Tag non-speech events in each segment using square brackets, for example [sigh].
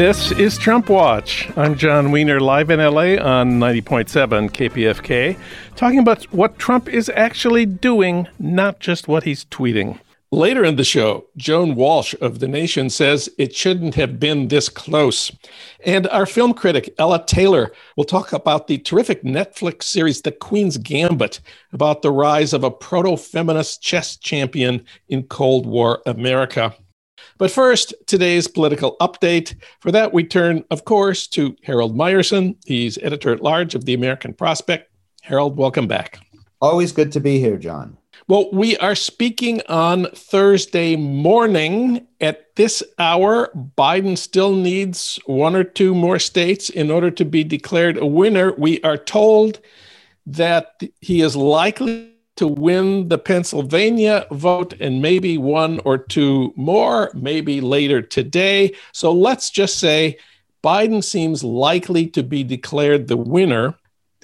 This is Trump Watch. I'm Jon Wiener, live in LA on 90.7 KPFK, talking about what Trump is actually doing, not just what he's tweeting. Later in the show, Joan Walsh of The Nation says it shouldn't have been this close. And our film critic, Ella Taylor, will talk about the terrific Netflix series, The Queen's Gambit, about the rise of a proto feminist chess champion in Cold War America. But first, today's political update. For that, we turn, of course, to Harold Meyerson. He's editor at large of the American Prospect. Harold, welcome back. Always good to be here, John. Well, we are speaking on Thursday morning. At this hour, Biden still needs one or two more states in order to be declared a winner. We are told that he is likely to win the Pennsylvania vote and maybe one or two more, maybe later today. So let's just say Biden seems likely to be declared the winner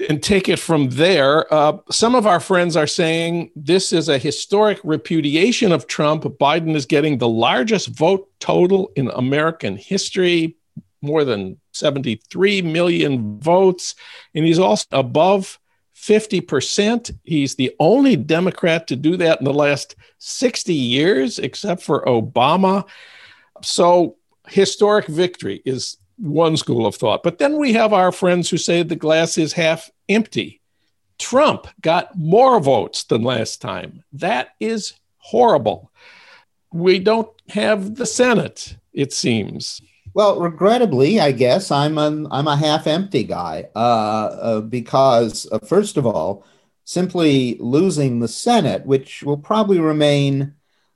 and take it from there. Uh, some of our friends are saying this is a historic repudiation of Trump. Biden is getting the largest vote total in American history, more than 73 million votes. And he's also above 50%. He's the only Democrat to do that in the last 60 years, except for Obama. So, historic victory is one school of thought. But then we have our friends who say the glass is half empty. Trump got more votes than last time. That is horrible. We don't have the Senate, it seems. Well, regrettably, I guess I'm a, I'm a half empty guy uh, uh, because, uh, first of all, simply losing the Senate, which will probably remain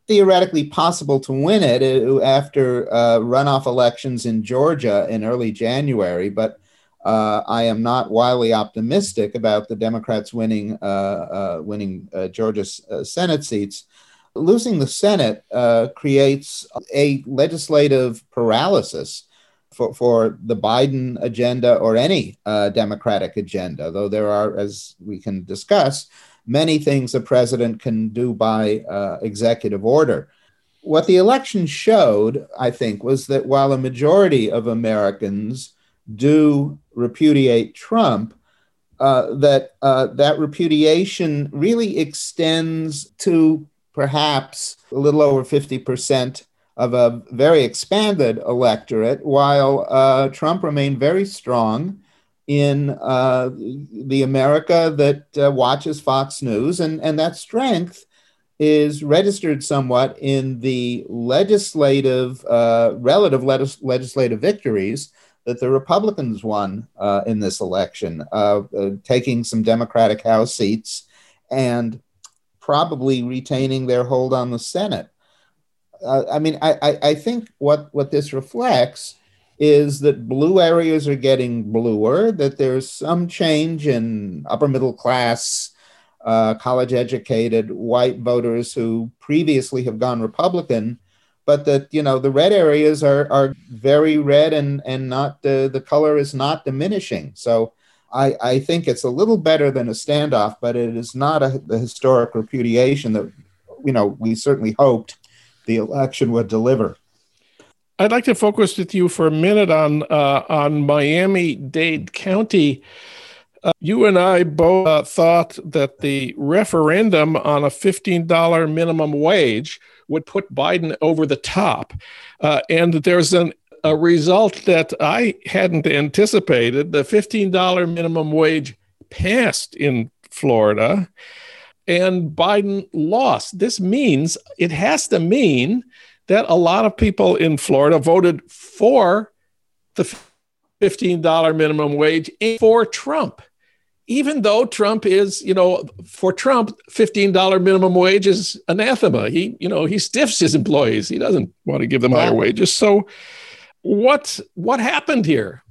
theoretically possible to win it uh, after uh, runoff elections in Georgia in early January, but uh, I am not wildly optimistic about the Democrats winning winning Georgia's Senate seats losing the Senate uh, creates a legislative paralysis for, for the Biden agenda or any uh, Democratic agenda, though there are, as we can discuss, many things the president can do by uh, executive order. What the election showed, I think, was that while a majority of Americans do repudiate Trump, uh, that uh, that repudiation really extends to perhaps a little over 50% of a very expanded electorate, while uh, Trump remained very strong in uh, the America that uh, watches Fox News. And, and that strength is registered somewhat in the legislative, uh, relative legis- legislative victories that the Republicans won uh, in this election, uh, taking some Democratic House seats and probably retaining their hold on the Senate. Uh, I mean, I, I, think what, what this reflects is that blue areas are getting bluer, that there's some change in upper middle class, uh, college educated white voters who previously have gone Republican, but that, you know, the red areas are, are very red and, and not, uh, the color is not diminishing. So I, I think it's a little better than a standoff, but it is not a, the historic repudiation that you know we certainly hoped the election would deliver. I'd like to focus with you for a minute on uh, on Miami Dade County. Uh, you and I both uh, thought that the referendum on a $15 minimum wage would put Biden over the top. Uh, and there's an a result that I hadn't anticipated. The $15 minimum wage passed in Florida and Biden lost. This means it has to mean that a lot of people in Florida voted for the $15 minimum wage and for Trump. Even though Trump is, you know, for Trump, $15 minimum wage is anathema. He, you know, he stiffs his employees. He doesn't want to give them higher wages. So what what happened here?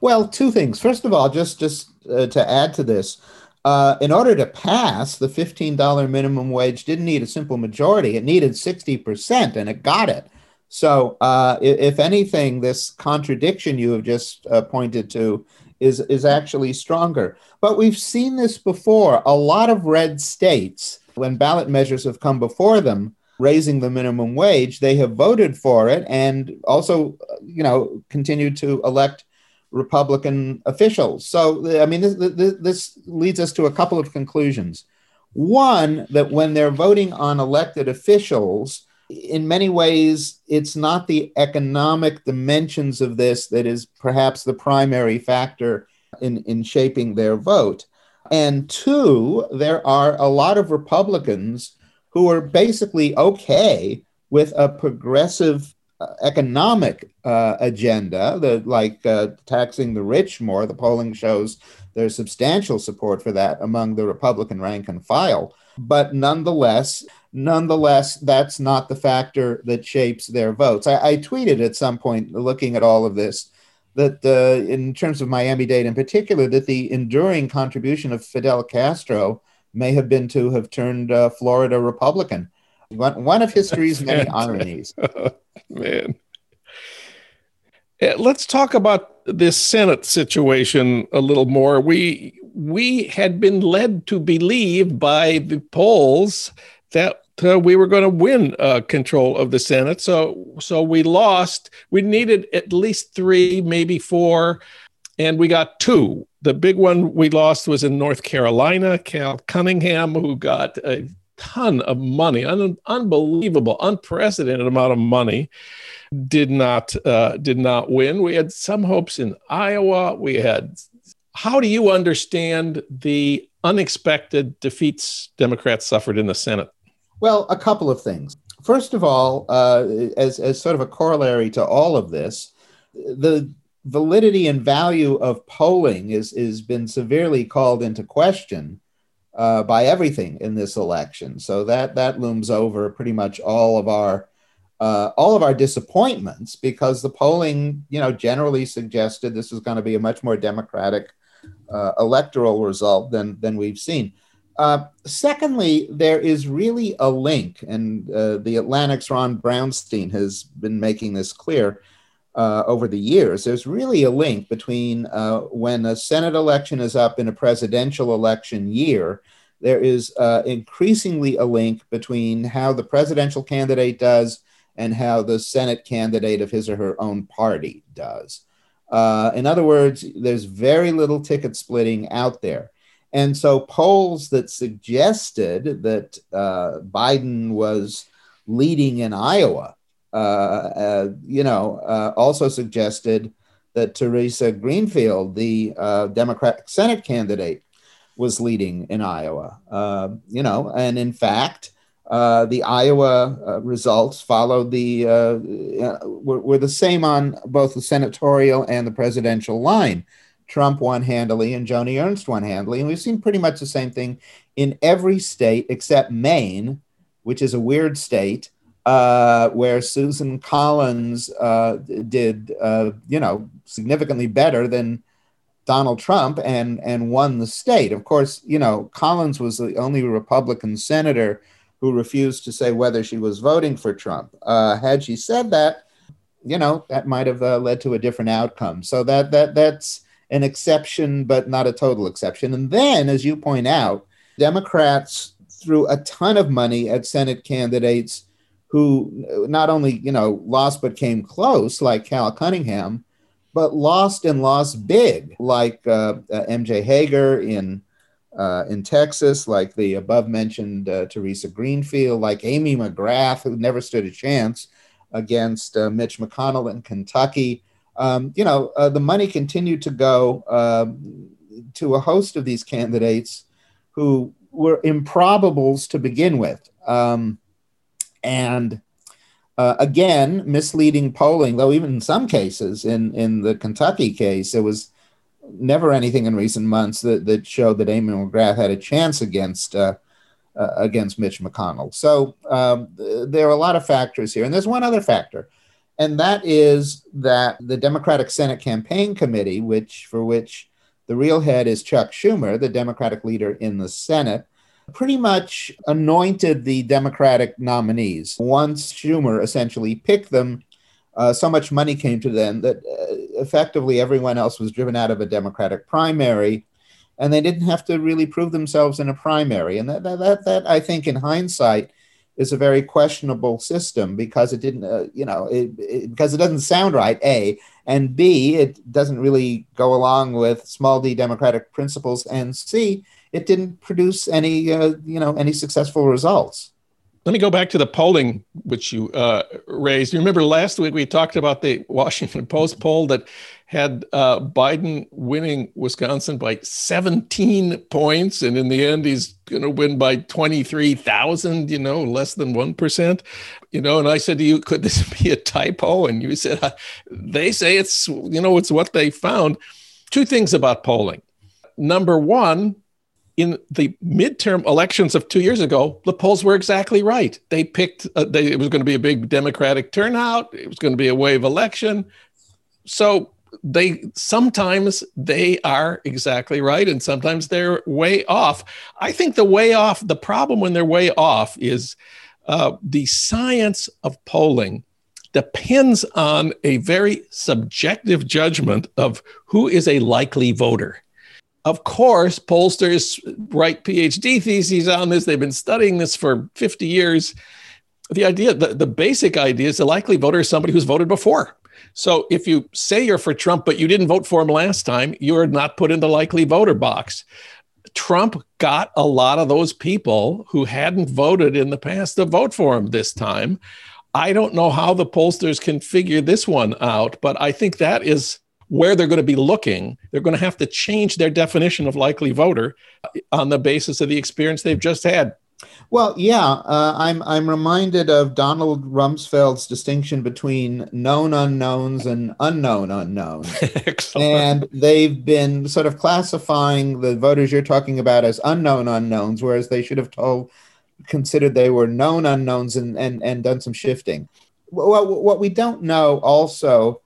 Well, two things. First of all, just just uh, to add to this, uh, in order to pass, the fifteen dollar minimum wage didn't need a simple majority; it needed sixty percent, and it got it. So, uh, if anything, this contradiction you have just uh, pointed to is is actually stronger. But we've seen this before. A lot of red states, when ballot measures have come before them, raising the minimum wage, they have voted for it and also, you know, continue to elect Republican officials. So, I mean, this, this, leads us to a couple of conclusions. One, that when they're voting on elected officials, in many ways, it's not the economic dimensions of this that is perhaps the primary factor in, in shaping their vote. And two, there are a lot of Republicans who are basically okay with a progressive uh, economic uh, agenda, the, like uh, taxing the rich more. The polling shows there's substantial support for that among the Republican rank and file. But nonetheless, nonetheless, that's not the factor that shapes their votes. I, I tweeted at some point, looking at all of this, that uh, in terms of Miami Dade in particular, that the enduring contribution of Fidel Castro may have been to have turned uh, Florida Republican. One, one of history's many [laughs] ironies. Man. Let's talk about this Senate situation a little more. We we had been led to believe by the polls that uh, we were going to win uh, control of the Senate. So, so we lost. We needed at least three, maybe four, and we got two. The big one we lost was in North Carolina. Cal Cunningham, who got a ton of money, un- unbelievable, unprecedented amount of money, did not uh, did not win. We had some hopes in Iowa. We had. How do you understand the unexpected defeats Democrats suffered in the Senate? Well, a couple of things. First of all, uh, as, as sort of a corollary to all of this, the validity and value of polling is is been severely called into question uh, by everything in this election. So that that looms over pretty much all of our uh, all of our disappointments because the polling, you know, generally suggested this is going to be a much more democratic uh, electoral result than than we've seen. Uh, secondly, there is really a link, and uh, the Atlantic's Ron Brownstein has been making this clear uh, over the years. There's really a link between uh, when a Senate election is up in a presidential election year. There is uh, increasingly a link between how the presidential candidate does and how the Senate candidate of his or her own party does. in other words, there's very little ticket splitting out there. And so polls that suggested that uh, Biden was leading in Iowa, uh, uh, you know, uh, also suggested that Theresa Greenfield, the uh, Democratic Senate candidate, was leading in Iowa. Uh, you know, and in fact, the Iowa results followed the were, were the same on both the senatorial and the presidential line. Trump won handily and Joni Ernst won handily. And we've seen pretty much the same thing in every state except Maine, which is a weird state, uh, where Susan Collins uh, did, uh, you know, significantly better than Donald Trump and, and won the state. Of course, you know, Collins was the only Republican senator who refused to say whether she was voting for Trump. Uh, had she said that, you know, that might have uh, led to a different outcome. So that that that's an exception, but not a total exception. And then, as you point out, Democrats threw a ton of money at Senate candidates who not only you know lost but came close, like Cal Cunningham, but lost and lost big, like uh, uh, M.J. Hegar in uh, in Texas, like the above mentioned uh, Theresa Greenfield, like Amy McGrath, who never stood a chance against uh, Mitch McConnell in Kentucky um, you know, uh, the money continued to go uh, to a host of these candidates who were improbables to begin with. Um, and uh, again, misleading polling, though, even in some cases, in, in the Kentucky case, there was never anything in recent months that, that showed that Amy McGrath had a chance against. Uh, uh, against Mitch McConnell. So um, there are a lot of factors here. And there's one other factor and that is that the Democratic Senate Campaign Committee, which for which the real head is Chuck Schumer, the Democratic leader in the Senate, pretty much anointed the Democratic nominees. Once Schumer essentially picked them, uh, so much money came to them that uh, effectively everyone else was driven out of a Democratic primary, and they didn't have to really prove themselves in a primary. And that, that, that, that I think, in hindsight, is a very questionable system because it didn't, uh, you know, it, it, because it doesn't sound right, A, and B, it doesn't really go along with small d democratic principles, and C, it didn't produce any, uh, you know, any successful results. Let me go back to the polling which you uh, raised. You remember last week we talked about the Washington Post poll that had uh, Biden winning Wisconsin by 17 points, and in the end he's going to win by 23,000. You know, less than one percent. You know, and I said to you, could this be a typo? And you said uh, they say it's you know it's what they found. Two things about polling. Number one, in the midterm elections of two years ago, the polls were exactly right. They picked, uh, they, it was going to be a big Democratic turnout. It was going to be a wave election. So they sometimes they are exactly right and sometimes they're way off. I think the way off, the problem when they're way off is uh, the science of polling depends on a very subjective judgment of who is a likely voter of course, pollsters write PhD theses on this. They've been studying this for 50 years. The idea, the, the basic idea is the likely voter is somebody who's voted before. So if you say you're for Trump, but you didn't vote for him last time, you're not put in the likely voter box. Trump got a lot of those people who hadn't voted in the past to vote for him this time. I don't know how the pollsters can figure this one out, but I think that is where they're going to be looking, they're going to have to change their definition of likely voter on the basis of the experience they've just had. Well, yeah, uh, I'm I'm reminded of Donald Rumsfeld's distinction between known unknowns and unknown unknowns, [laughs] and they've been sort of classifying the voters you're talking about as unknown unknowns, whereas they should have told considered they were known unknowns and and and done some shifting. Well, what we don't know also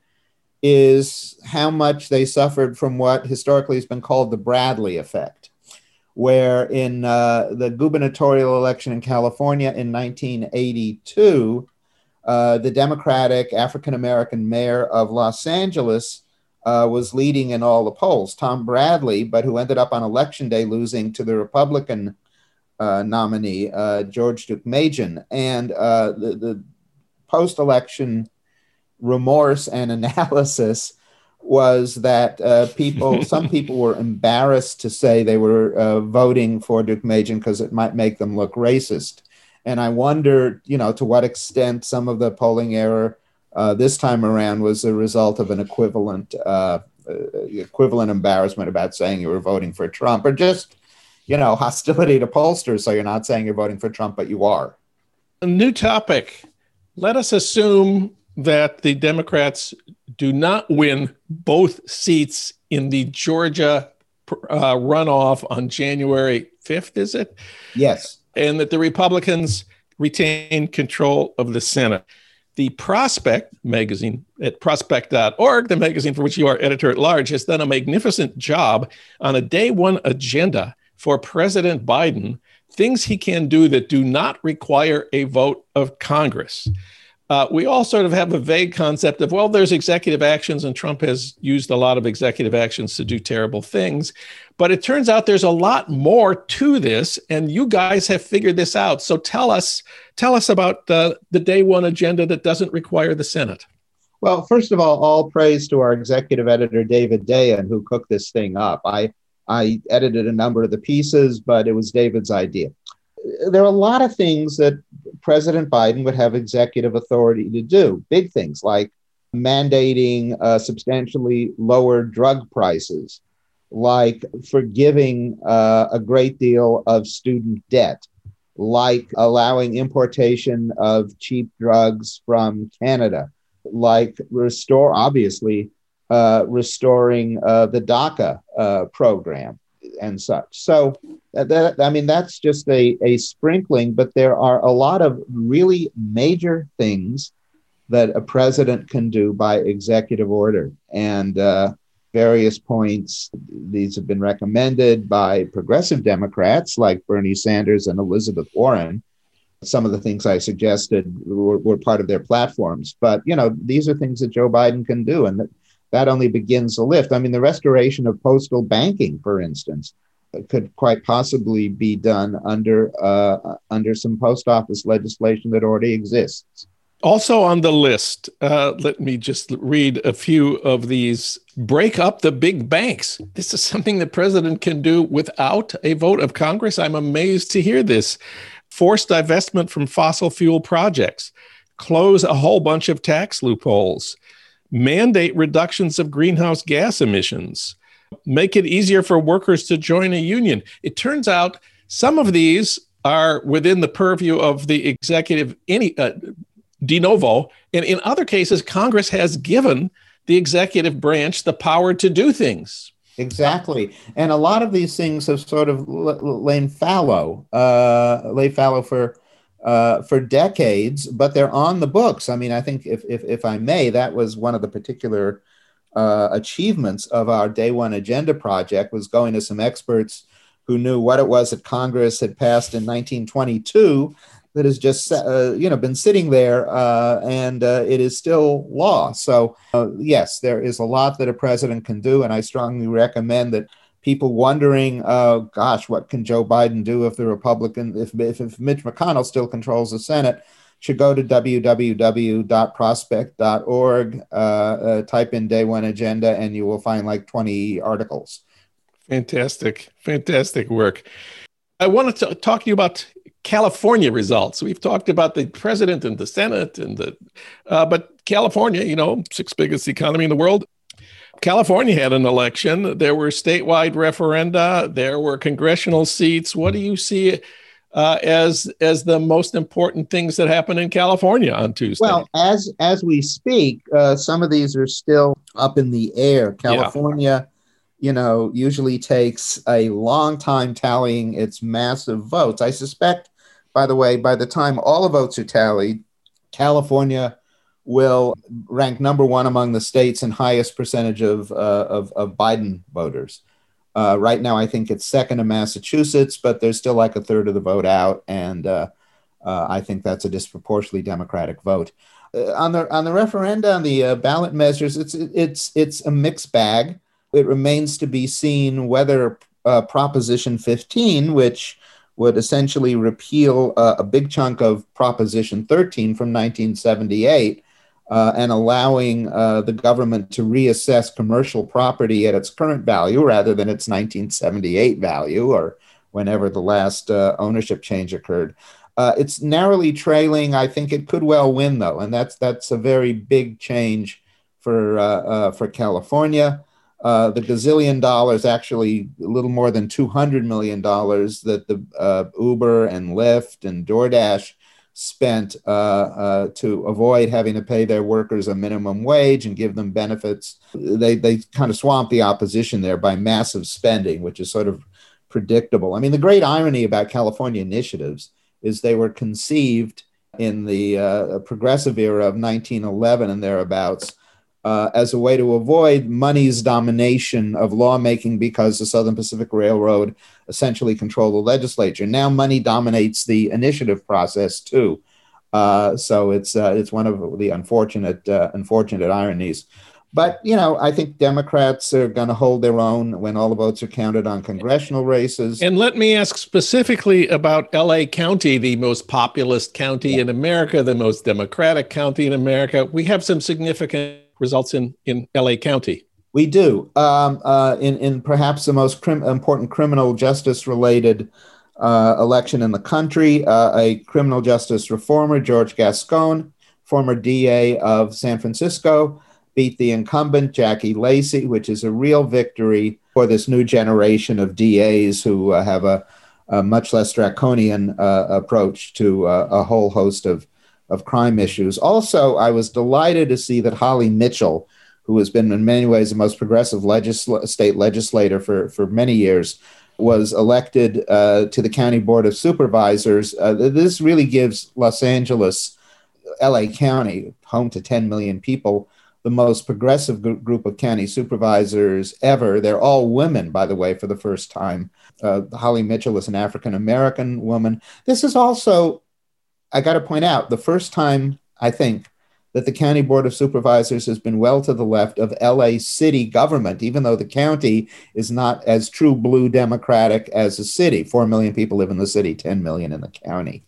is how much they suffered from what historically has been called the Bradley effect, where in uh, the gubernatorial election in California in 1982, uh, the Democratic African American mayor of Los Angeles uh, was leading in all the polls, Tom Bradley, but who ended up on election day losing to the Republican uh, nominee, uh, George Deukmejian. And uh, the, the post election remorse and analysis was that uh, people, [laughs] some people were embarrassed to say they were uh, voting for Deukmejian because it might make them look racist. And I wonder, you know, to what extent some of the polling error uh, this time around was a result of an equivalent uh, uh, equivalent embarrassment about saying you were voting for Trump, or just, you know, hostility to pollsters. So you're not saying you're voting for Trump, but you are. A new topic. Let us assume that the Democrats do not win both seats in the Georgia uh, runoff on January 5th, is it? Yes. And that the Republicans retain control of the Senate. The Prospect magazine at prospect.org, the magazine for which you are editor at large, has done a magnificent job on a day one agenda for President Biden, things he can do that do not require a vote of Congress uh, we all sort of have a vague concept of, well, there's executive actions, and Trump has used a lot of executive actions to do terrible things. But it turns out there's a lot more to this, and you guys have figured this out. So tell us, tell us about the, the day one agenda that doesn't require the Senate. Well, first of all, all praise to our executive editor David Dayen, who cooked this thing up. I I edited a number of the pieces, but it was David's idea there are a lot of things that President Biden would have executive authority to do, big things like mandating uh, substantially lower drug prices, like forgiving uh, a great deal of student debt, like allowing importation of cheap drugs from Canada, like restore, obviously, uh, restoring uh, the DACA uh, program and such. So that, I mean, that's just a, a sprinkling, but there are a lot of really major things that a president can do by executive order. And uh, various points, these have been recommended by progressive Democrats like Bernie Sanders and Elizabeth Warren. Some of the things I suggested were, were part of their platforms. But, you know, these are things that Joe Biden can do. And that, that only begins the lift. I mean, the restoration of postal banking, for instance, could quite possibly be done under uh, under some post office legislation that already exists. Also on the list, uh, let me just read a few of these. Break up the big banks. This is something the president can do without a vote of Congress. I'm amazed to hear this. Force divestment from fossil fuel projects. Close a whole bunch of tax loopholes. Mandate reductions of greenhouse gas emissions make it easier for workers to join a union. It turns out some of these are within the purview of the executive any uh, de novo, and in other cases, Congress has given the executive branch the power to do things. Exactly, and a lot of these things have sort of lain fallow, uh, lay fallow for uh, for decades, but they're on the books. I mean, I think if, if if I may, that was one of the particular uh, achievements of our day one agenda project was going to some experts who knew what it was that Congress had passed in 1922 that has just uh, you know been sitting there uh, and uh, it is still law. So uh, yes, there is a lot that a president can do, and I strongly recommend that people wondering, oh gosh, what can Joe Biden do if the Republican if if, if Mitch McConnell still controls the Senate? Should go to www.prospect.org, uh, uh, type in day one agenda, and you will find like 20 articles. Fantastic, fantastic work. I wanted to talk to you about California results. We've talked about the president and the Senate, and the, uh, but California, you know, sixth biggest economy in the world. California had an election. There were statewide referenda. There were congressional seats. What do you see uh, as as the most important things that happen in California on Tuesday? Well, as as we speak, uh, some of these are still up in the air. California, yeah. you know, usually takes a long time tallying its massive votes. I suspect, by the way, by the time all the votes are tallied, California will rank number one among the states and highest percentage of, uh, of, of Biden voters. Uh, right now, I think it's second in Massachusetts, but there's still like a third of the vote out, and uh, uh, I think that's a disproportionately Democratic vote. Uh, on the on the referenda on the uh, ballot measures, it's it's it's a mixed bag. It remains to be seen whether uh, Proposition 15, which would essentially repeal a big chunk of Proposition 13 from 1978, uh, and allowing uh, the government to reassess commercial property at its current value rather than its 1978 value or whenever the last uh, ownership change occurred. Uh, it's narrowly trailing. I think it could well win, though, and that's that's a very big change for uh, uh, for California. the gazillion dollars, actually a little more than two hundred million dollars, that the Uber and Lyft and DoorDash spent uh, uh, to avoid having to pay their workers a minimum wage and give them benefits. They, they kind of swamp the opposition there by massive spending, which is sort of predictable. I mean, the great irony about California initiatives is they were conceived in the uh, progressive era of 1911 and thereabouts uh, as a way to avoid money's domination of lawmaking because the Southern Pacific Railroad essentially controlled the legislature. Now money dominates the initiative process too. Uh, so it's uh, it's one of the unfortunate uh, unfortunate ironies. But you know, I think Democrats are going to hold their own when all the votes are counted on congressional races. And let me ask specifically about L.A. County, the most populous county yeah. in America, the most democratic county in America. We have some significant results in, in LA County? We do. Um, uh, in, in perhaps the most crim- important criminal justice related uh, election in the country, uh, a criminal justice reformer, George Gascon, former DA of San Francisco, beat the incumbent, Jackie Lacey, which is a real victory for this new generation of DAs who uh, have a, a, much less draconian uh, approach to uh, a whole host of of crime issues. Also, I was delighted to see that Holly Mitchell, who has been in many ways the most progressive legisl- state legislator for, for many years, was elected uh, to the County Board of Supervisors. Uh, this really gives Los Angeles, LA County, home to 10 million people, the most progressive gr- group of county supervisors ever. They're all women, by the way, for the first time. Uh, Holly Mitchell is an African American woman. This is also I got to point out the first time I think that the County Board of Supervisors has been well to the left of LA city government, even though the county is not as true blue Democratic as a city. Four million people live in the city, 10 million in the county.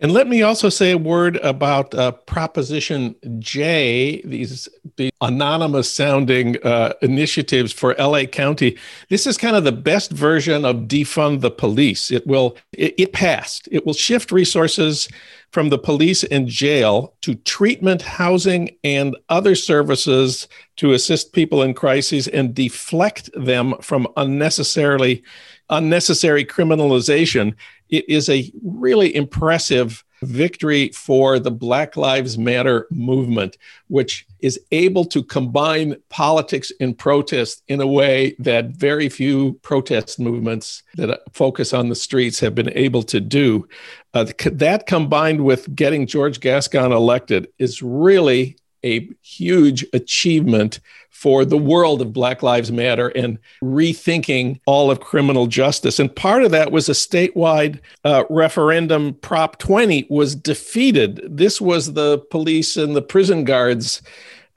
And let me also say a word about uh, Proposition J, these the anonymous sounding uh, initiatives for LA County. This is kind of the best version of defund the police. It will, it, it passed. It will shift resources from the police and jail to treatment, housing, and other services to assist people in crises and deflect them from unnecessarily unnecessary criminalization it is a really impressive victory for the Black Lives Matter movement, which is able to combine politics and protest in a way that very few protest movements that focus on the streets have been able to do. Uh, that combined with getting George Gascon elected is really a huge achievement for the world of Black Lives Matter and rethinking all of criminal justice. And part of that was a statewide uh, referendum. Prop 20 was defeated. This was the police and the prison guards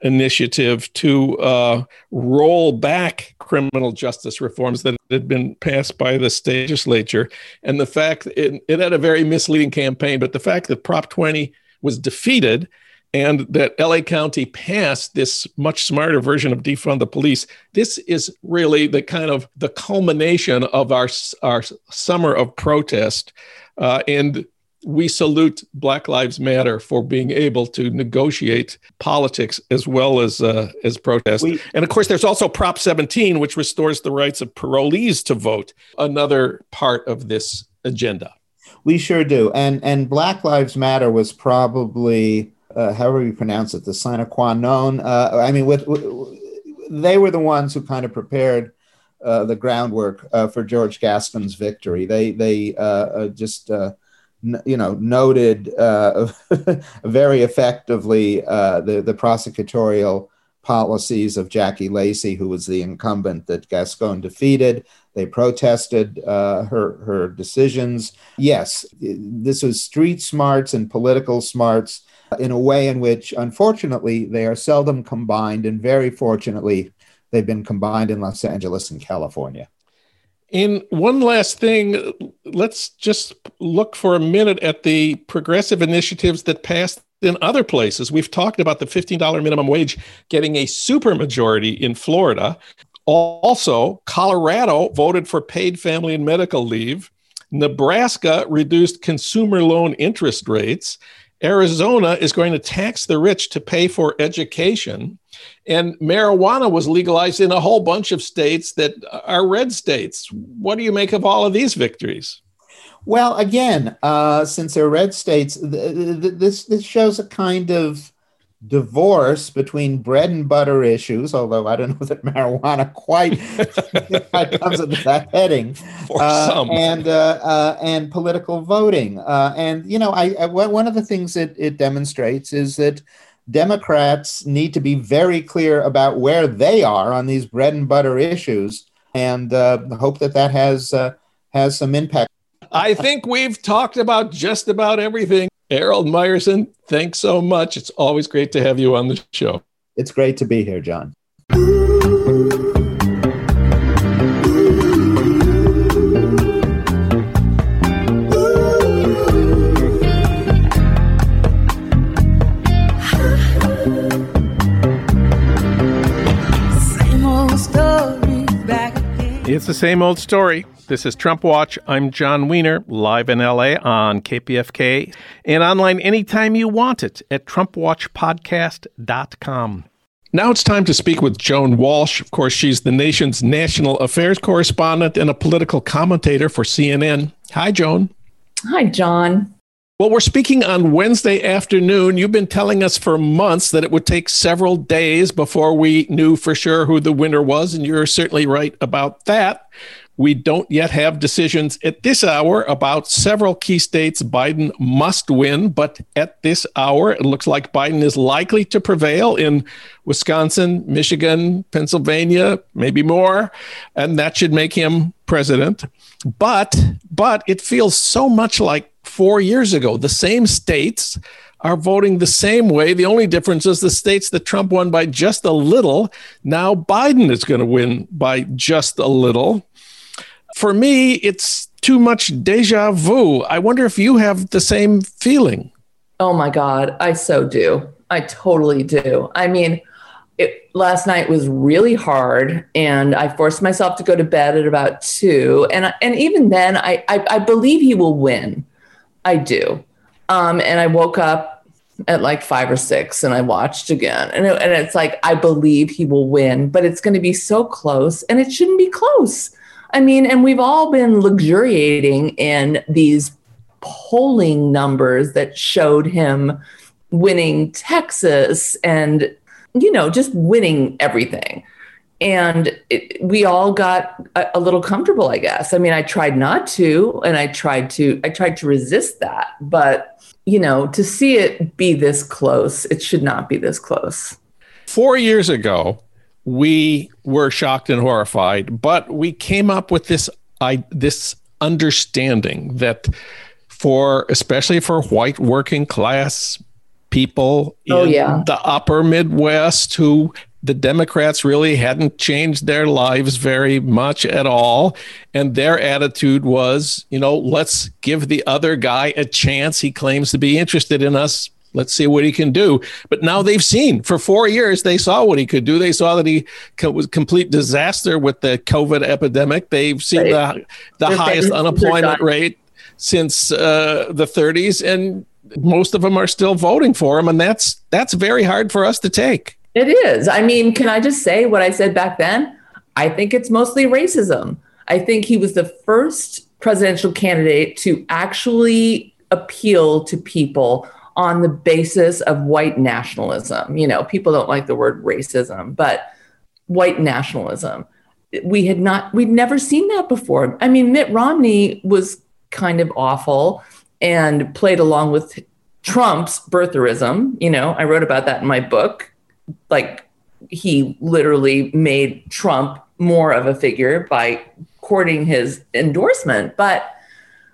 initiative to uh, roll back criminal justice reforms that had been passed by the state legislature. And the fact it, it had a very misleading campaign, but the fact that Prop 20 was defeated and that LA County passed this much smarter version of defund the police. This is really the kind of the culmination of our our summer of protest, uh, and we salute Black Lives Matter for being able to negotiate politics as well as uh, as protest. We, and of course, there's also Prop 17, which restores the rights of parolees to vote. Another part of this agenda. We sure do, and and Black Lives Matter was probably uh, however you pronounce it, the sine qua non. Uh, I mean, with, with, they were the ones who kind of prepared uh, the groundwork uh, for George Gascon's victory. They they uh, uh, just you know noted [laughs] very effectively the the prosecutorial policies of Jackie Lacey, who was the incumbent that Gascon defeated. They protested uh, her her decisions. Yes, this was street smarts and political smarts in a way in which, unfortunately, they are seldom combined, and very fortunately, they've been combined in Los Angeles and California. In one last thing, let's just look for a minute at the progressive initiatives that passed in other places. We've talked about the $15 minimum wage getting a supermajority in Florida. Also, Colorado voted for paid family and medical leave. Nebraska reduced consumer loan interest rates. Arizona is going to tax the rich to pay for education. And marijuana was legalized in a whole bunch of states that are red states. What do you make of all of these victories? Well, again, uh, since they're red states, th- th- this this shows a kind of divorce between bread and butter issues, although I don't know [laughs] that marijuana quite, [laughs] comes under that heading, [laughs] uh, and uh, uh, and political voting. Uh, and you know, I, I, one of the things that it demonstrates is that Democrats need to be very clear about where they are on these bread and butter issues, and uh, hope that that has uh, has some impact. I think we've talked about just about everything. Harold Meyerson, thanks so much. It's always great to have you on the show. It's great to be here, John. It's the same old story. This is Trump Watch. I'm Jon Wiener, live in LA on KPFK and online anytime you want it at TrumpWatchPodcast.com. Now it's time to speak with Joan Walsh. Of course, she's the nation's national affairs correspondent and a political commentator for CNN. Hi, Joan. Hi, John. Well, we're speaking on Wednesday afternoon. You've been telling us for months that it would take several days before we knew for sure who the winner was, and you're certainly right about that. We don't yet have decisions at this hour about several key states Biden must win, but at this hour, it looks like Biden is likely to prevail in Wisconsin, Michigan, Pennsylvania, maybe more, and that should make him president. But but it feels so much like 4 years ago. The same states are voting the same way. The only difference is the states that Trump won by just a little, now Biden is going to win by just a little. For me, it's too much deja vu. I wonder if you have the same feeling. Oh my God, I so do. I totally do. I mean, it, last night was really hard, and I forced myself to go to bed at about two. And and even then, I I, I believe he will win. I do. Um, and I woke up at like five or six, and I watched again, and it, and it's like I believe he will win, but it's going to be so close, and it shouldn't be close. I mean, and we've all been luxuriating in these polling numbers that showed him winning Texas and you know, just winning everything. And it, we all got a, a little comfortable, I guess. I mean, I tried not to, and I tried to, I tried to resist that. But, you know, to see it be this close, it should not be this close. Four years ago, we were shocked and horrified, but we came up with this I, this understanding that for especially for white working class people oh, in yeah. the upper Midwest who the Democrats really hadn't changed their lives very much at all. And their attitude was, you know, let's give the other guy a chance. He claims to be interested in us. Let's see what he can do. But now they've seen for four years, they saw what he could do. They saw that he was complete disaster with the COVID epidemic. They've seen right. the, the highest unemployment rate since uh, the 30s. And most of them are still voting for him, and that's that's very hard for us to take. It is. I mean, can I just say what I said back then? I think it's mostly racism. I think he was the first presidential candidate to actually appeal to people on the basis of white nationalism. You know, people don't like the word racism, but white nationalism. We had not, we'd never seen that before. I mean, Mitt Romney was kind of awful and played along with Trump's birtherism. You know, I wrote about that in my book. Like he literally made Trump more of a figure by courting his endorsement. But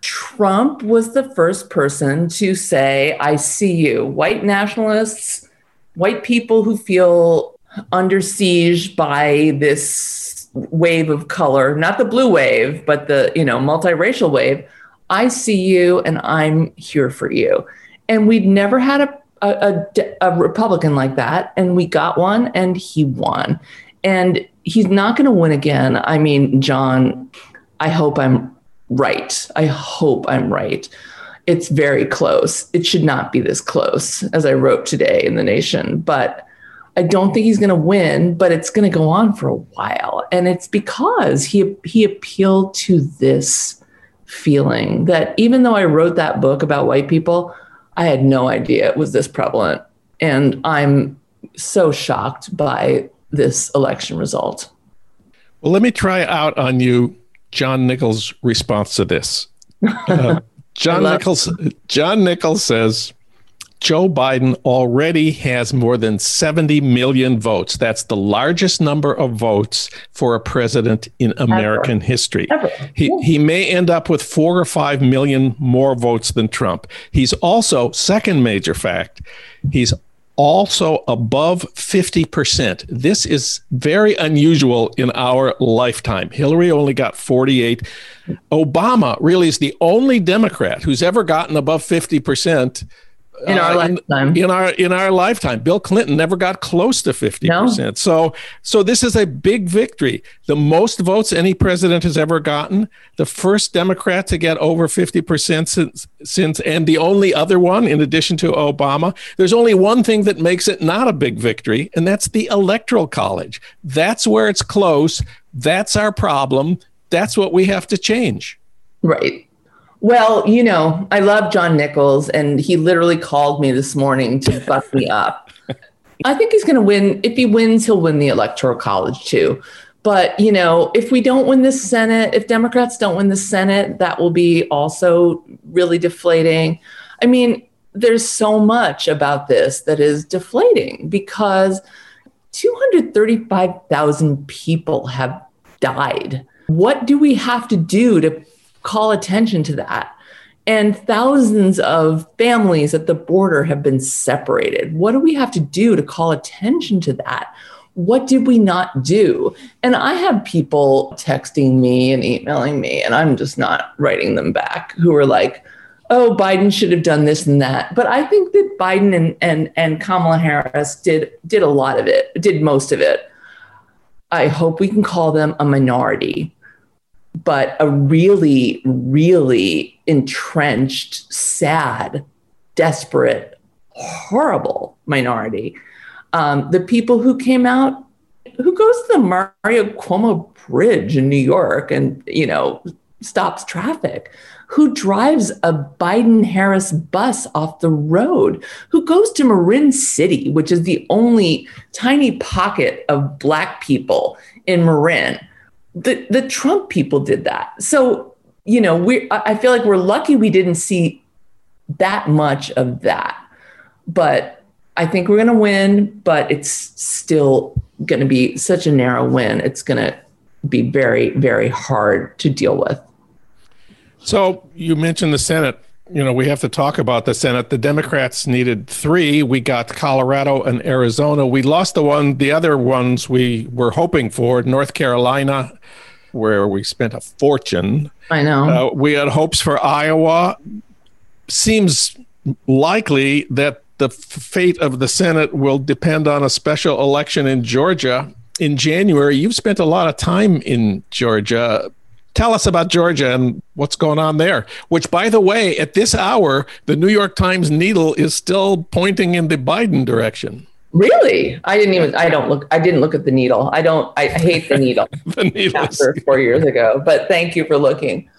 Trump was the first person to say, I see you. White nationalists, white people who feel under siege by this wave of color, not the blue wave, but the, you know, multiracial wave. I see you and I'm here for you. And we'd never had a, a, a, a Republican like that. And we got one and he won. And he's not going to win again. I mean, John, I hope I'm right. I hope I'm right. It's very close. It should not be this close, as I wrote today in The Nation. But I don't think he's going to win, but it's going to go on for a while. And it's because he he appealed to this feeling that even though I wrote that book about white people, I had no idea it was this prevalent. And I'm so shocked by this election result. Well, let me try out on you John Nichols' response to this. [laughs] Uh, John Nichols John Nichols says Joe Biden already has more than 70 million votes. That's the largest number of votes for a president in American Ever. history. Ever. He, he may end up with four or five million more votes than Trump. He's also, second major fact, he's also above 50%. This is very unusual in our lifetime. Hillary only got 48. Obama really is the only Democrat who's ever gotten above 50% in our uh, lifetime. In, in, our in our lifetime, Bill Clinton never got close to fifty no. percent. So so this is a big victory. The most votes any president has ever gotten. The first Democrat to get over fifty percent since since, and the only other one, in addition to Obama. There's only one thing that makes it not a big victory, and that's the electoral college. That's where it's close. That's our problem. That's what we have to change. Right. Well, you know, I love John Nichols, and he literally called me this morning to [laughs] buck me up. I think he's going to win. If he wins, he'll win the Electoral College too. But, you know, if we don't win the Senate, if Democrats don't win the Senate, that will be also really deflating. I mean, there's so much about this that is deflating because 235,000 people have died. What do we have to do to call attention to that. and thousands of families at the border have been separated. What do we have to do to call attention to that? What did we not do? And I have people texting me and emailing me, and I'm just not writing them back who are like, oh, Biden should have done this and that. But I think that Biden and, and, and Kamala Harris did, did a lot of it, did most of it. I hope we can call them a minority but a really, really entrenched, sad, desperate, horrible minority. Um, the people who came out, who goes to the Mario Cuomo Bridge in New York and, you know, stops traffic, who drives a Biden Harris bus off the road, who goes to Marin City, which is the only tiny pocket of Black people in Marin the the Trump people did that. So you know, we I feel like we're lucky we didn't see that much of that, but I think we're going to win. But it's still going to be such a narrow win. It's going to be very very hard to deal with. So you mentioned the Senate you know, we have to talk about the Senate. The Democrats needed three. We got Colorado and Arizona. We lost the one, the other ones we were hoping for, North Carolina, where we spent a fortune. I know. Uh, we had hopes for Iowa. Seems likely that the fate of the Senate will depend on a special election in Georgia in January. You've spent a lot of time in Georgia tell us about Georgia and what's going on there. Which, by the way, at this hour, the New York Times needle is still pointing in the Biden direction. Really? I didn't even. I don't look. I didn't look at the needle. I don't. I hate the needle. [laughs] the needle after four years ago. But thank you for looking.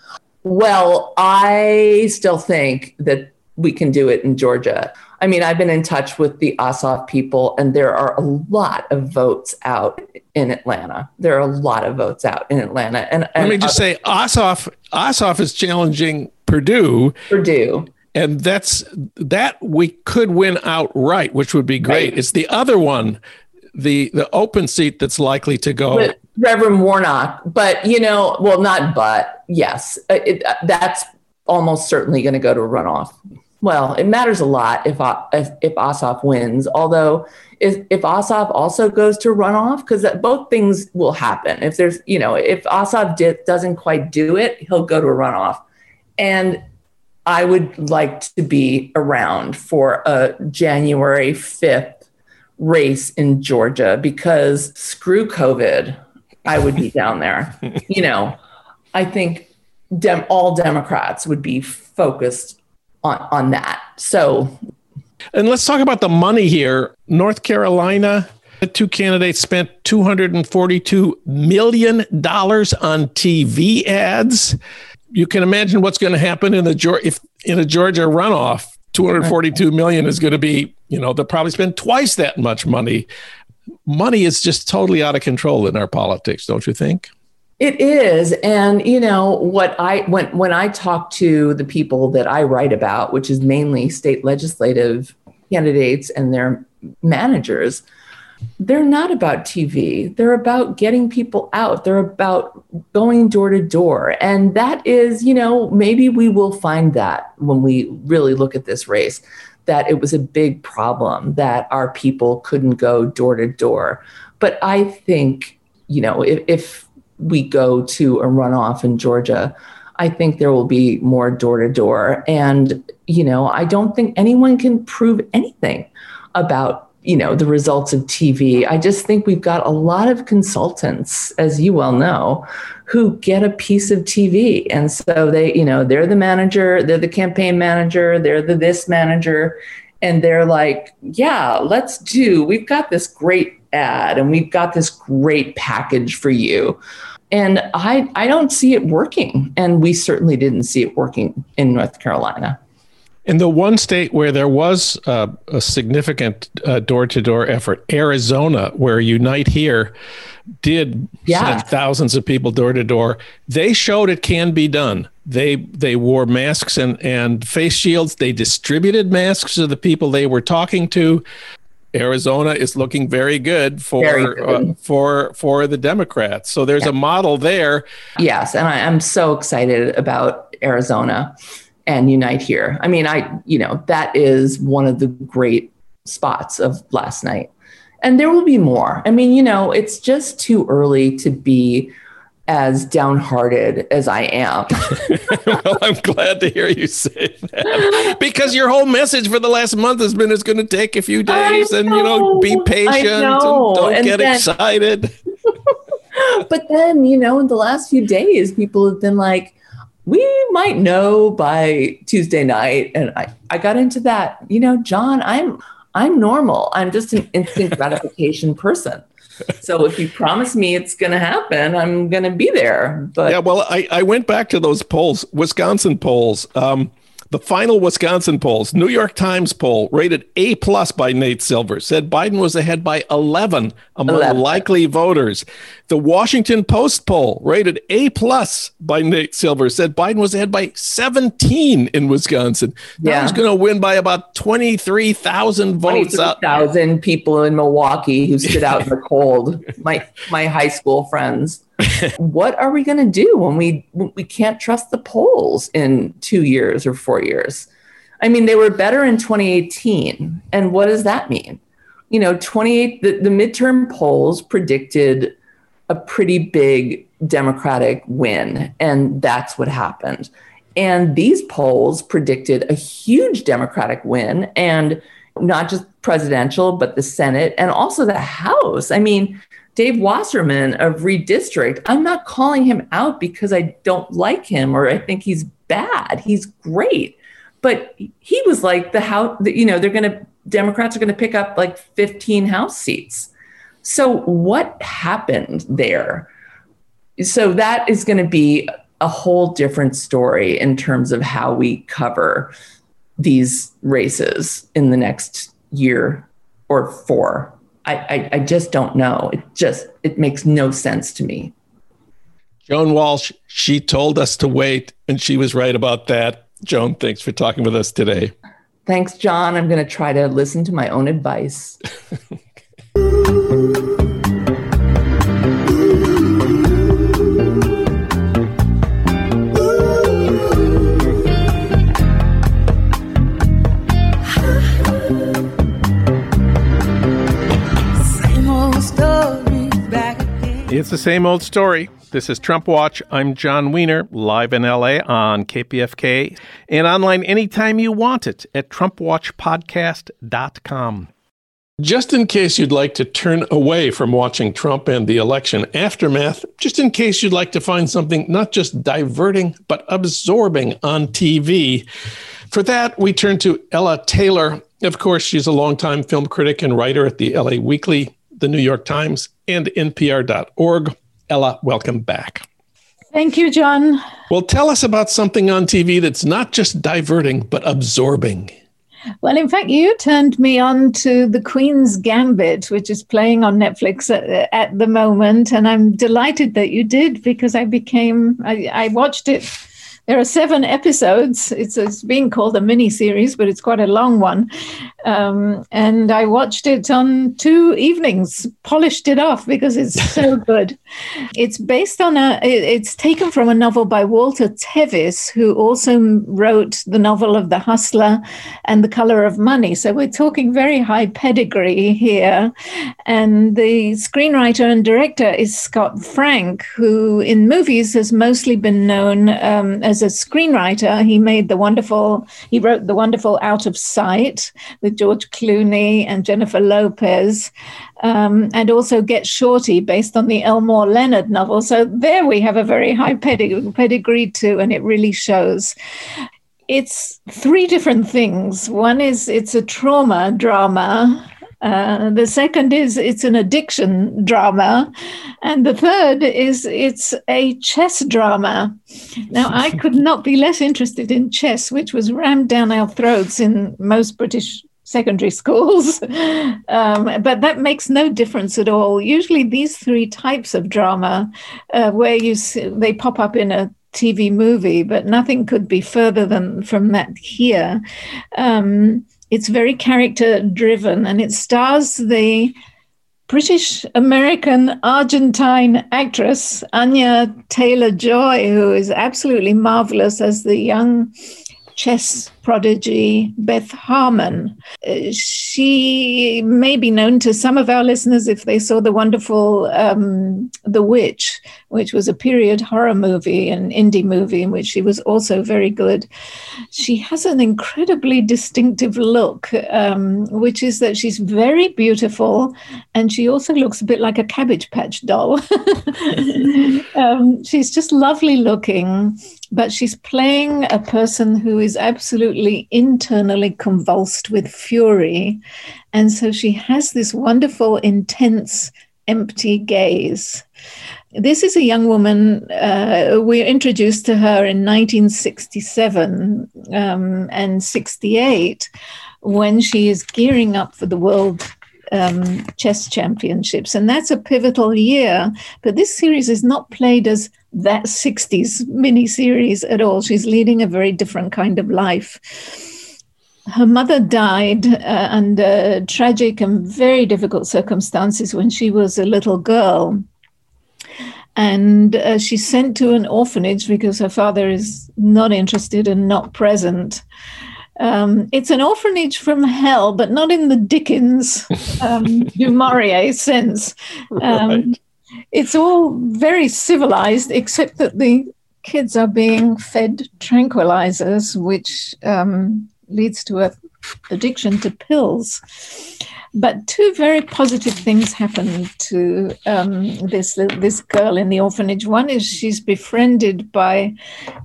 Well, I still think that we can do it in Georgia. I mean, I've been in touch with the Ossoff people, and there are a lot of votes out in Atlanta. There are a lot of votes out in Atlanta. And, and let me just other- say, Ossoff Ossoff is challenging Purdue. Perdue. And that's that we could win outright, which would be great. Right. It's the other one, the the open seat that's likely to go. But Reverend Warnock, but you know, well, not but yes, uh, it, uh, that's almost certainly going to go to runoff well, it matters a lot if uh, if, if Ossoff wins. Although if if Ossoff also goes to runoff, because both things will happen. If there's you know if Ossoff di- doesn't quite do it, he'll go to a runoff, and I would like to be around for a January fifth race in Georgia because screw COVID, I would be down there. [laughs] you know, I think dem- all Democrats would be focused on, on that. So, and let's talk about the money here. North Carolina, the two candidates spent $242 million on TV ads. You can imagine what's going to happen in the if in a Georgia runoff. 242 million is going to be, you know, they'll probably spend twice that much money. Money is just totally out of control in our politics, don't you think? It is. And you know, what I when when I talk to the people that I write about, which is mainly state legislative candidates and their managers, they're not about TV. They're about getting people out. They're about going door to door. And that is, you know, maybe we will find that when we really look at this race, that it was a big problem that our people couldn't go door to door. But I think, you know, if, if we go to a runoff in Georgia, I think there will be more door to door. And, you know, I don't think anyone can prove anything about, you know, the results of TV. I just think we've got a lot of consultants, as you well know, who get a piece of TV. And so they, you know, they're the manager, they're the campaign manager, they're the this manager. And they're like, yeah, let's do, we've got this great ad and we've got this great package for you and I, I don't see it working. And we certainly didn't see it working in North Carolina. In the one state where there was uh, a significant door to door effort, Arizona, where Unite Here did yeah. send thousands of people door to door, they showed it can be done. They they wore masks and, and face shields. They distributed masks to the people they were talking to. Arizona is looking very good for very good. Uh, for for the Democrats. So there's yeah. a model there. Yes, and I, am so excited about Arizona. and unite here. I mean, I, you know, that is one of the great spots of last night. And there will be more. I mean, you know, it's just too early to be as downhearted as I am. [laughs] well, I'm glad to hear you say that because your whole message for the last month has been it's going to take a few days and you know be patient and don't and get then, excited. [laughs] but then, you know, in the last few days people have been like we might know by Tuesday night and I I got into that. You know, Jon, I'm I'm normal. I'm just an instant gratification person so if you promise me it's going to happen, I'm going to be there. But yeah, well, I, I went back to those polls, Wisconsin polls. Um, the final Wisconsin polls, New York Times poll rated A plus by Nate Silver said Biden was ahead by 11 among 11. likely voters. The Washington Post poll rated A plus by Nate Silver said Biden was ahead by 17 in Wisconsin. Yeah. Now he's going to win by about 23,000 votes. 23,000 people in Milwaukee who stood out in the cold. [laughs] My my high school friends. [laughs] what are we going to do when we when we can't trust the polls in 2 years or 4 years? I mean, they were better in 2018. And what does that mean? You know, 28 the, the midterm polls predicted a pretty big Democratic win, and that's what happened. And these polls predicted a huge Democratic win, and not just presidential, but the Senate and also the House. I mean, Dave Wasserman of Redistrict, I'm not calling him out because I don't like him or I think he's bad. He's great. But he was like the House, you know, they're going to, Democrats are going to pick up like 15 House seats. So, what happened there? So, that is going to be a whole different story in terms of how we cover these races in the next year or four. I, I, I just don't know. It just it makes no sense to me. Joan Walsh, she told us to wait, and she was right about that. Joan, thanks for talking with us today. Thanks, Jon. I'm going to try to listen to my own advice. [laughs] It's the same old story. This is Trump Watch. I'm Jon Wiener, live in LA on KPFK and online anytime you want it at TrumpWatchPodcast.com. Just in case you'd like to turn away from watching Trump and the election aftermath, just in case you'd like to find something not just diverting, but absorbing on TV, for that, we turn to Ella Taylor. Of course, she's a longtime film critic and writer at the LA Weekly, the New York Times, and NPR.org. Ella, welcome back. Thank you, Jon. Well, tell us about something on TV that's not just diverting, but absorbing. Well, in fact, you turned me on to The Queen's Gambit, which is playing on Netflix at, at the moment. And I'm delighted that you did because I became, I, I watched it there are seven episodes. It's, it's being called a mini series, but it's quite a long one. Um, and I watched it on two evenings, polished it off because it's so [laughs] good. It's based on a, it's taken from a novel by Walter Tevis, who also wrote the novel of The Hustler and The Color of Money. So we're talking very high pedigree here. And the screenwriter and director is Scott Frank, who in movies has mostly been known um, as as a screenwriter, he made the wonderful, he wrote the wonderful Out of Sight with George Clooney and Jennifer Lopez, um, and also Get Shorty, based on the Elmore Leonard novel. So there we have a very high pedig- pedigree too, and it really shows it's three different things. One is it's a trauma drama uh, the second is it's an addiction drama. And the third is it's a chess drama. Now, I [laughs] could not be less interested in chess, which was rammed down our throats in most British secondary schools. [laughs] um, but that makes no difference at all. Usually, these three types of drama, uh, where you see, they pop up in a TV movie, but nothing could be further than from that here. Um, it's very character driven and it stars the British American Argentine actress Anya Taylor Joy, who is absolutely marvelous as the young chess prodigy Beth Harmon. Uh, she may be known to some of our listeners if they saw the wonderful um, The Witch, which was a period horror movie, an indie movie in which she was also very good. She has an incredibly distinctive look, um, which is that she's very beautiful and she also looks a bit like a Cabbage Patch doll. [laughs] [laughs] um, she's just lovely looking but she's playing a person who is absolutely internally convulsed with fury. And so she has this wonderful, intense, empty gaze. This is a young woman. Uh, we're introduced to her in 1967 um, and 68 when she is gearing up for the World um, Chess Championships. And that's a pivotal year. But this series is not played as that 60s mini series at all. She's leading a very different kind of life. Her mother died uh, under tragic and very difficult circumstances when she was a little girl. And uh, she's sent to an orphanage because her father is not interested and not present. Um, it's an orphanage from hell, but not in the Dickens um, [laughs] du Maurier sense. Um, right it's all very civilized, except that the kids are being fed tranquilizers, which um, leads to a addiction to pills. But two very positive things happen to um, this this girl in the orphanage. One is she's befriended by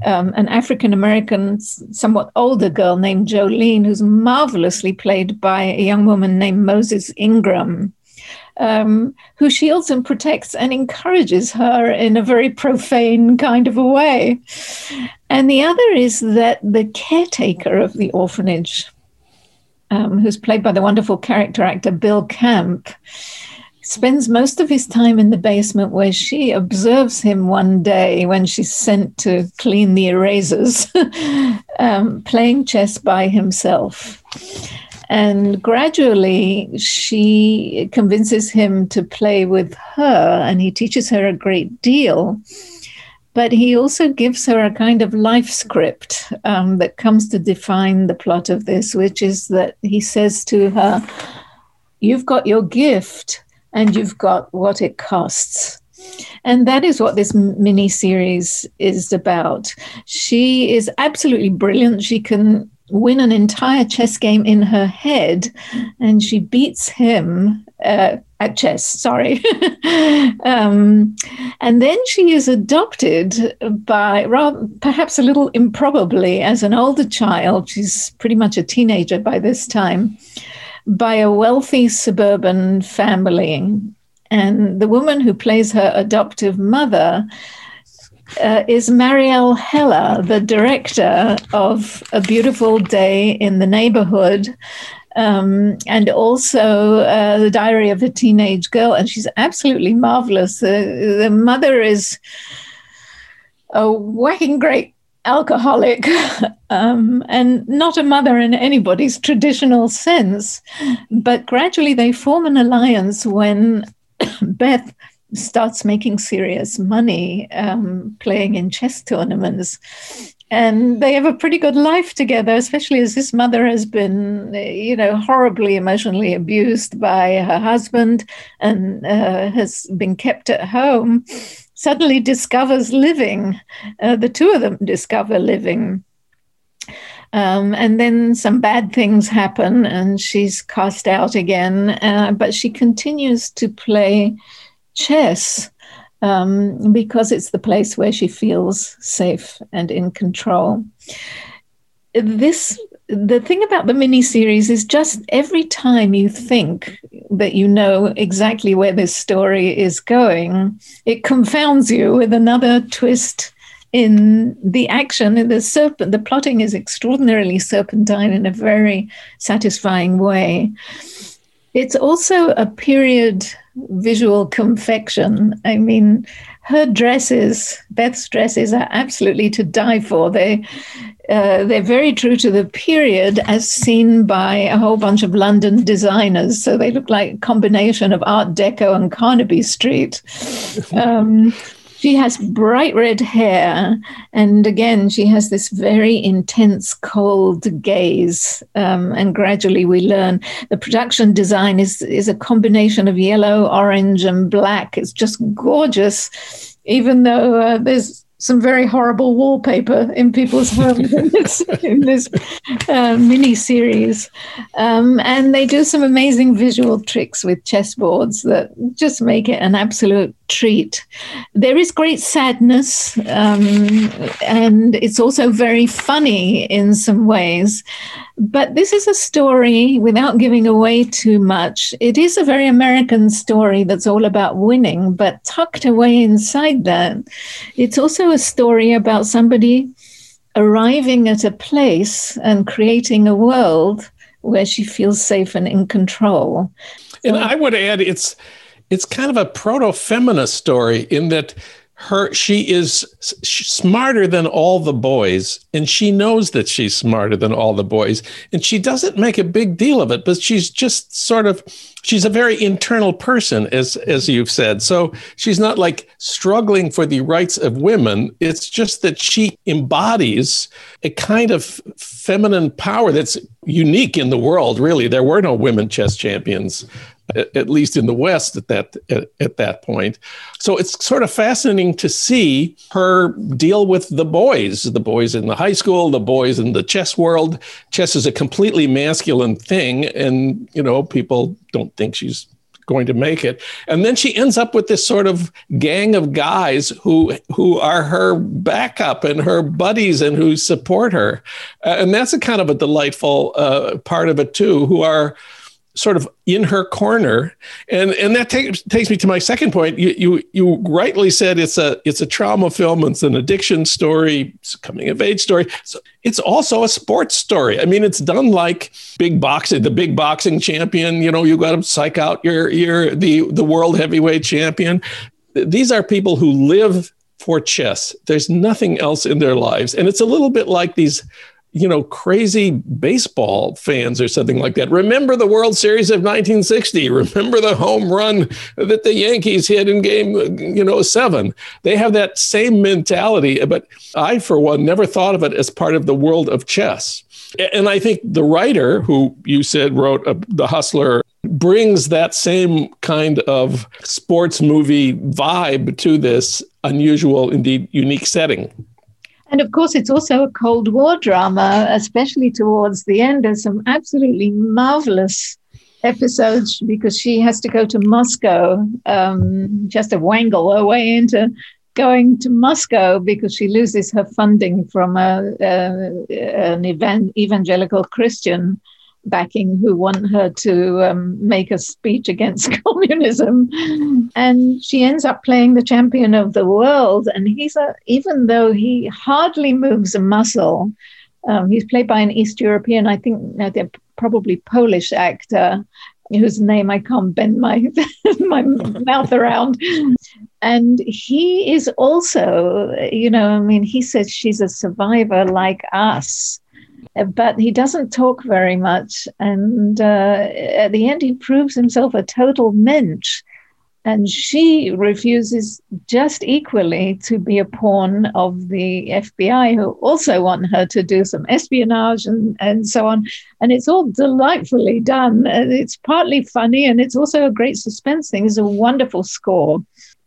um, an African American, somewhat older girl named Jolene, who's marvelously played by a young woman named Moses Ingram um, who shields and protects and encourages her in a very profane kind of a way. And the other is that the caretaker of the orphanage, um, who's played by the wonderful character actor Bill Camp, spends most of his time in the basement where she observes him one day when she's sent to clean the erasers, [laughs] um, playing chess by himself. And gradually, she convinces him to play with her, and he teaches her a great deal. But he also gives her a kind of life script um, that comes to define the plot of this, which is that he says to her, You've got your gift, and you've got what it costs. And that is what this mini series is about. She is absolutely brilliant. She can win an entire chess game in her head, and she beats him uh, at chess. Sorry, [laughs] um, and then she is adopted by, rather, perhaps a little improbably, as an older child. She's pretty much a teenager by this time, by a wealthy suburban family. And the woman who plays her adoptive mother uh, is Marielle Heller, the director of A Beautiful Day in the Neighborhood. Um, and also uh, the diary of a teenage girl and she's absolutely marvelous the, the mother is a whacking great alcoholic [laughs] um, and not a mother in anybody's traditional sense but gradually they form an alliance when [coughs] beth starts making serious money um, playing in chess tournaments. And they have a pretty good life together, especially as his mother has been, you know, horribly emotionally abused by her husband and uh, has been kept at home. Suddenly discovers living. Uh, the two of them discover living. Um, and then some bad things happen, and she's cast out again. Uh, but she continues to play chess um, because it's the place where she feels safe and in control. This the thing about the mini series is just every time you think that you know exactly where this story is going, it confounds you with another twist in the action. The serpent, the plotting is extraordinarily serpentine in a very satisfying way. It's also a period visual confection. I mean, her dresses, Beth's dresses, are absolutely to die for. They uh, they're very true to the period as seen by a whole bunch of London designers. So they look like a combination of Art Deco and Carnaby Street. [laughs] Um, She has bright red hair, and again, she has this very intense, cold gaze. Um, and gradually, we learn the production design is is a combination of yellow, orange, and black. It's just gorgeous, even though uh, there's some very horrible wallpaper in people's [laughs] homes in this, in this uh, mini series. Um, and they do some amazing visual tricks with chessboards that just make it an absolute treat. There is great sadness, um, and it's also very funny in some ways. But this is a story without giving away too much. It is a very American story that's all about winning, but tucked away inside that, it's also a story about somebody arriving at a place and creating a world where she feels safe and in control. And I would add, it's it's kind of a proto-feminist story in that her she is smarter than all the boys and she knows that she's smarter than all the boys and she doesn't make a big deal of it but she's just sort of she's a very internal person as as you've said. So she's not like struggling for the rights of women. It's just that she embodies a kind of feminine power that's unique in the world really. There were no women chess champions at least in the West at that at, at, that point. So it's sort of fascinating to see her deal with the boys, the boys in the high school, the boys in the chess world. Chess is a completely masculine thing, and you know people don't think she's going to make it. And then she ends up with this sort of gang of guys who who are her backup and her buddies and who support her, uh, and that's a kind of a delightful uh, part of it too. Who are sort of in her corner. And and that takes takes me to my second point. You you you rightly said it's a it's a trauma film. It's an addiction story. It's a coming of age story. So it's also a sports story. I mean it's done like big boxing the big boxing champion you know you got to psych out your your the the world heavyweight champion. These are people who live for chess. There's nothing else in their lives. And it's a little bit like these you know, crazy baseball fans or something like that. Remember the World Series of 1960. Remember the home run that the Yankees hit in game, you know, seven. They have that same mentality, but I, for one, never thought of it as part of the world of chess. And I think the writer who you said wrote uh, The Hustler brings that same kind of sports movie vibe to this unusual, indeed unique setting. And of course, it's also a Cold War drama, especially towards the end. There's some absolutely marvelous episodes because she has to go to Moscow, um, just to wangle her way into going to Moscow because she loses her funding from a, a an event, evangelical Christian backing who want her to um, make a speech against [laughs] communism. And she ends up playing the champion of the world. And he's a, even though he hardly moves a muscle, um, he's played by an East European, I think they're probably Polish actor whose name I can't bend my [laughs] my mouth around. And he is also, you know, I mean, he says she's a survivor like us but he doesn't talk very much. And uh, at the end, he proves himself a total mensch. And she refuses just equally to be a pawn of the FBI, who also want her to do some espionage and, and so on. And it's all delightfully done. And it's partly funny, and it's also a great suspense thing. It's a wonderful score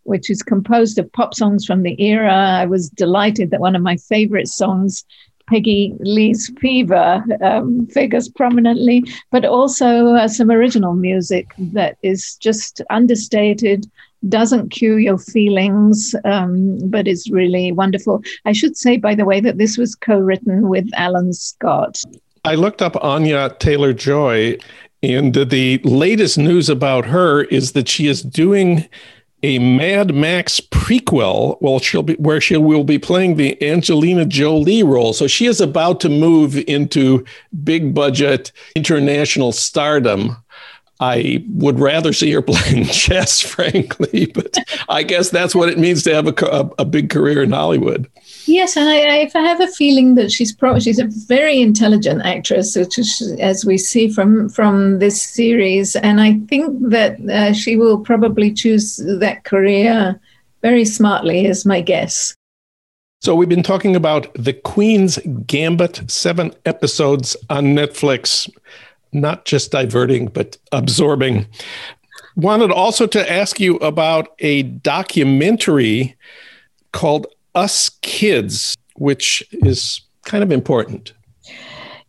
which is composed of pop songs from the era. I was delighted that one of my favorite songs Peggy Lee's Fever um, figures prominently, but also uh, some original music that is just understated, doesn't cue your feelings, um, but is really wonderful. I should say, by the way, that this was co written with Alan Scott. I looked up Anya Taylor Joy, and the latest news about her is that she is doing a Mad Max prequel. Well, she'll be where she will be playing the Angelina Jolie role. So she is about to move into big budget international stardom. I would rather see her [laughs] playing chess, [laughs] frankly, but I guess that's what it means to have a, a, a big career in Hollywood. Yes, and I, I, have a feeling that she's pro- she's a very intelligent actress, which is, as we see from from this series, and I think that uh, she will probably choose that career very smartly, is my guess. So, we've been talking about The Queen's Gambit, seven episodes on Netflix, not just diverting, but absorbing. Wanted also to ask you about a documentary called Us Kids, which is kind of important.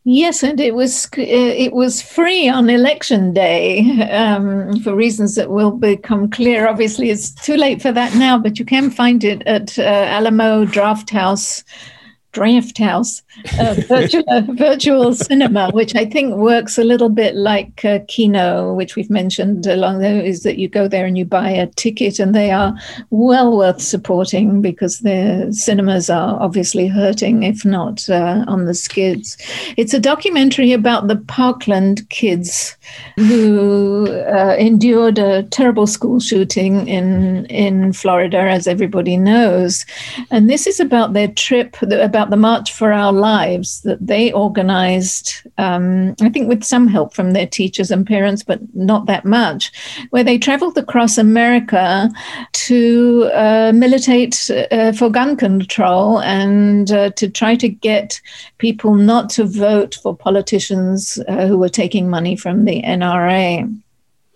Yes, and it was uh, it was free on election day um, for reasons that will become clear. Obviously, it's too late for that now, but you can find it at uh, Alamo Drafthouse Drafthouse uh, house uh, virtual cinema, which I think works a little bit like uh, Kino, which we've mentioned along there, is that you go there and you buy a ticket, and they are well worth supporting because their cinemas are obviously hurting, if not uh, on the skids. It's a documentary about the Parkland kids who uh, endured a terrible school shooting in in Florida, as everybody knows, and this is about their trip about the March for Our Lives that they organized, um, I think with some help from their teachers and parents, but not that much, where they traveled across America to uh, militate uh, for gun control and uh, to try to get people not to vote for politicians uh, who were taking money from the NRA.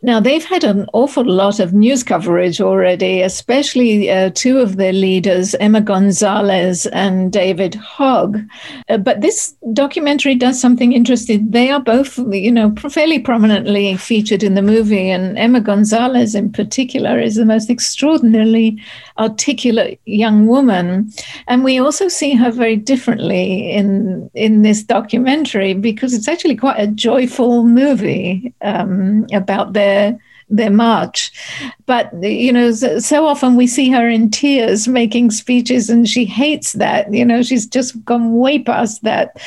Now, they've had an awful lot of news coverage already, especially uh, two of their leaders, Emma Gonzalez and David Hogg. Uh, but this documentary does something interesting. They are both, you know, fairly prominently featured in the movie. And Emma Gonzalez, in particular, is the most extraordinarily articulate young woman. And we also see her very differently in, in this documentary because it's actually quite a joyful movie um, about their their their march. But you know, so often we see her in tears making speeches, and she hates that. You know, she's just gone way past that.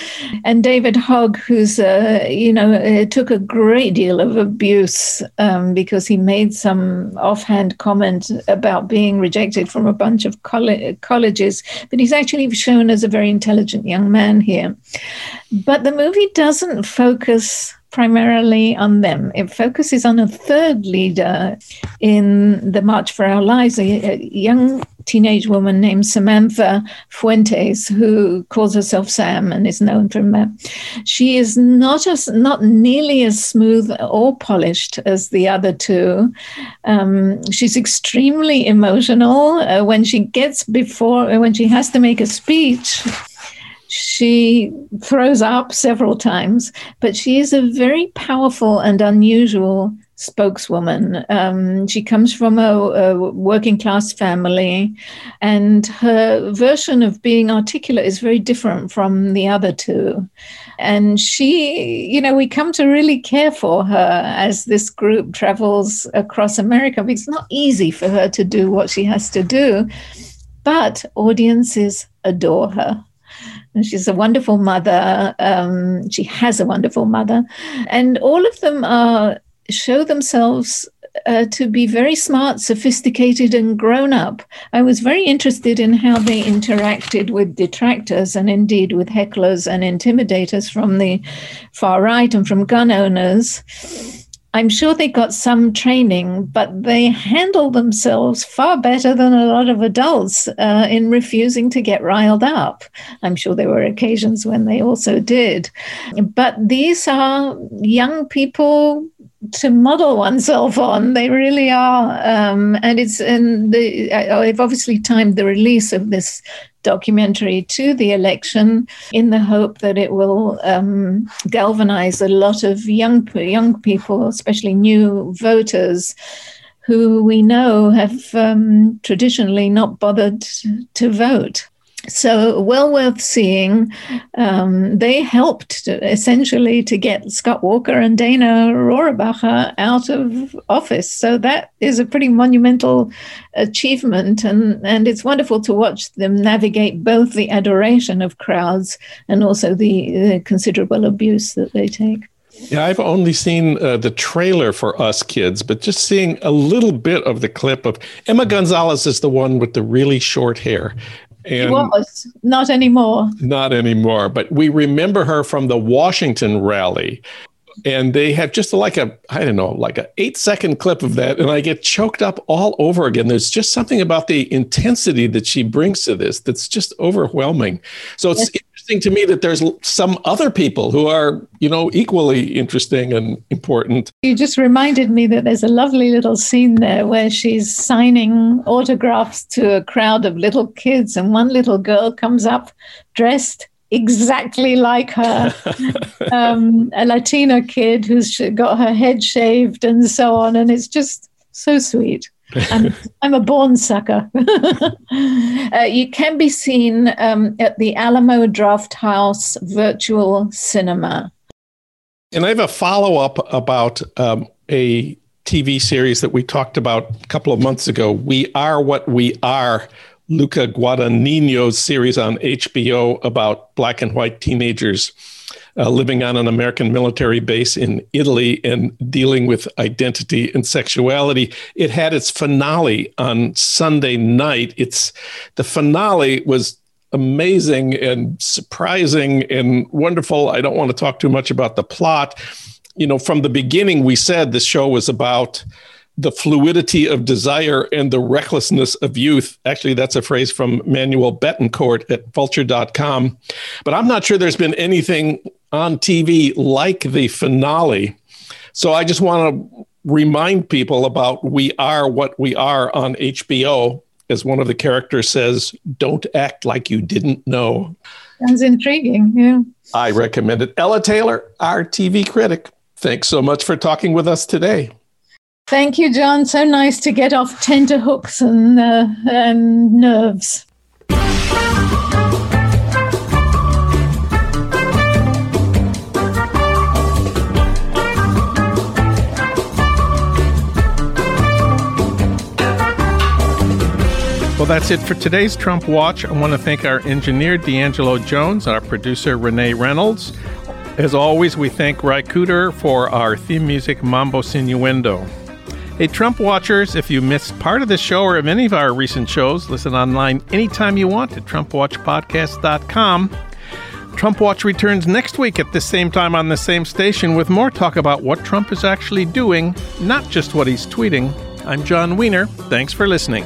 And David Hogg, who's uh, you know uh, took a great deal of abuse um, because he made some offhand comment about being rejected from a bunch of coll- colleges, but he's actually shown as a very intelligent young man here. But the movie doesn't focus primarily on them. It focuses on a third leader in the March for Our Lives, a, young teenage woman named Samantha Fuentes, who calls herself Sam and is known from that. She is not as not nearly as smooth or polished as the other two. Um, she's extremely emotional uh, when she gets before when she has to make a speech she throws up several times, but she is a very powerful and unusual spokeswoman. Um, she comes from a, a, working class family, and her version of being articulate is very different from the other two. And she, you know, we come to really care for her as this group travels across America it's not easy for her to do what she has to do, but audiences adore her. And she's a wonderful mother. Um, she has a wonderful mother. And all of them are, show themselves uh, to be very smart, sophisticated, and grown up. I was very interested in how they interacted with detractors and indeed with hecklers and intimidators from the far right and from gun owners. I'm sure they got some training, but they handle themselves far better than a lot of adults uh, in refusing to get riled up. I'm sure there were occasions when they also did. But these are young people to model oneself on. They really are, um, and it's and the, I've obviously timed the release of this documentary to the election in the hope that it will um, galvanize a lot of young young people, especially new voters, who we know have um, traditionally not bothered to vote so well worth seeing. Um, they helped to, essentially to get Scott Walker and Dana Rohrabacher out of office. So that is a pretty monumental achievement, and and it's wonderful to watch them navigate both the adoration of crowds and also the, the considerable abuse that they take. Yeah, I've only seen uh, the trailer for Us Kids, but just seeing a little bit of the clip of Emma Gonzalez is the one with the really short hair. And was not anymore. Not anymore. But we remember her from the Washington rally. and they have just like a I don't know, like a eight second clip of that, and I get choked up all over again. There's just something about the intensity that she brings to this that's just overwhelming. So it's yes. Interesting to me that there's some other people who are, you know, equally interesting and important. You just reminded me that there's a lovely little scene there where she's signing autographs to a crowd of little kids, and one little girl comes up dressed exactly like her, [laughs] um, a Latina kid who's got her head shaved and so on. And it's just so sweet. I'm, I'm a born sucker. [laughs] uh, you can be seen um, at the Alamo Drafthouse Virtual Cinema. And I have a follow up about um, a TV series that we talked about a couple of months ago. We Are What We Are Luca Guadagnino's series on HBO about black and white teenagers uh, living on an American military base in Italy and dealing with identity and sexuality. It had its finale on Sunday night. It's the finale was amazing and surprising and wonderful. I don't want to talk too much about the plot. You know, from the beginning, we said the show was about the fluidity of desire and the recklessness of youth. Actually, that's a phrase from Manuel Betancourt at vulture.com. But I'm not sure there's been anything on TV like the finale. So I just want to remind people about We Are What We Are on HBO. As one of the characters says, don't act like you didn't know. Sounds intriguing. Yeah. I recommend it. Ella Taylor, our TV critic. Thanks so much for talking with us today. Thank you, Jon. So nice to get off tenterhooks and, uh, and nerves. Well, that's it for today's Trump Watch. I want to thank our engineer, D'Angelo Jones, our producer, Renee Reynolds. As always, we thank Cooder for our theme music, Mambo Sinuendo. Hey, Trump watchers, if you missed part of this show or of any of our recent shows, listen online anytime you want at TrumpWatchPodcast.com. Trump Watch returns next week at the same time on the same station with more talk about what Trump is actually doing, not just what he's tweeting. I'm Jon Wiener. Thanks for listening.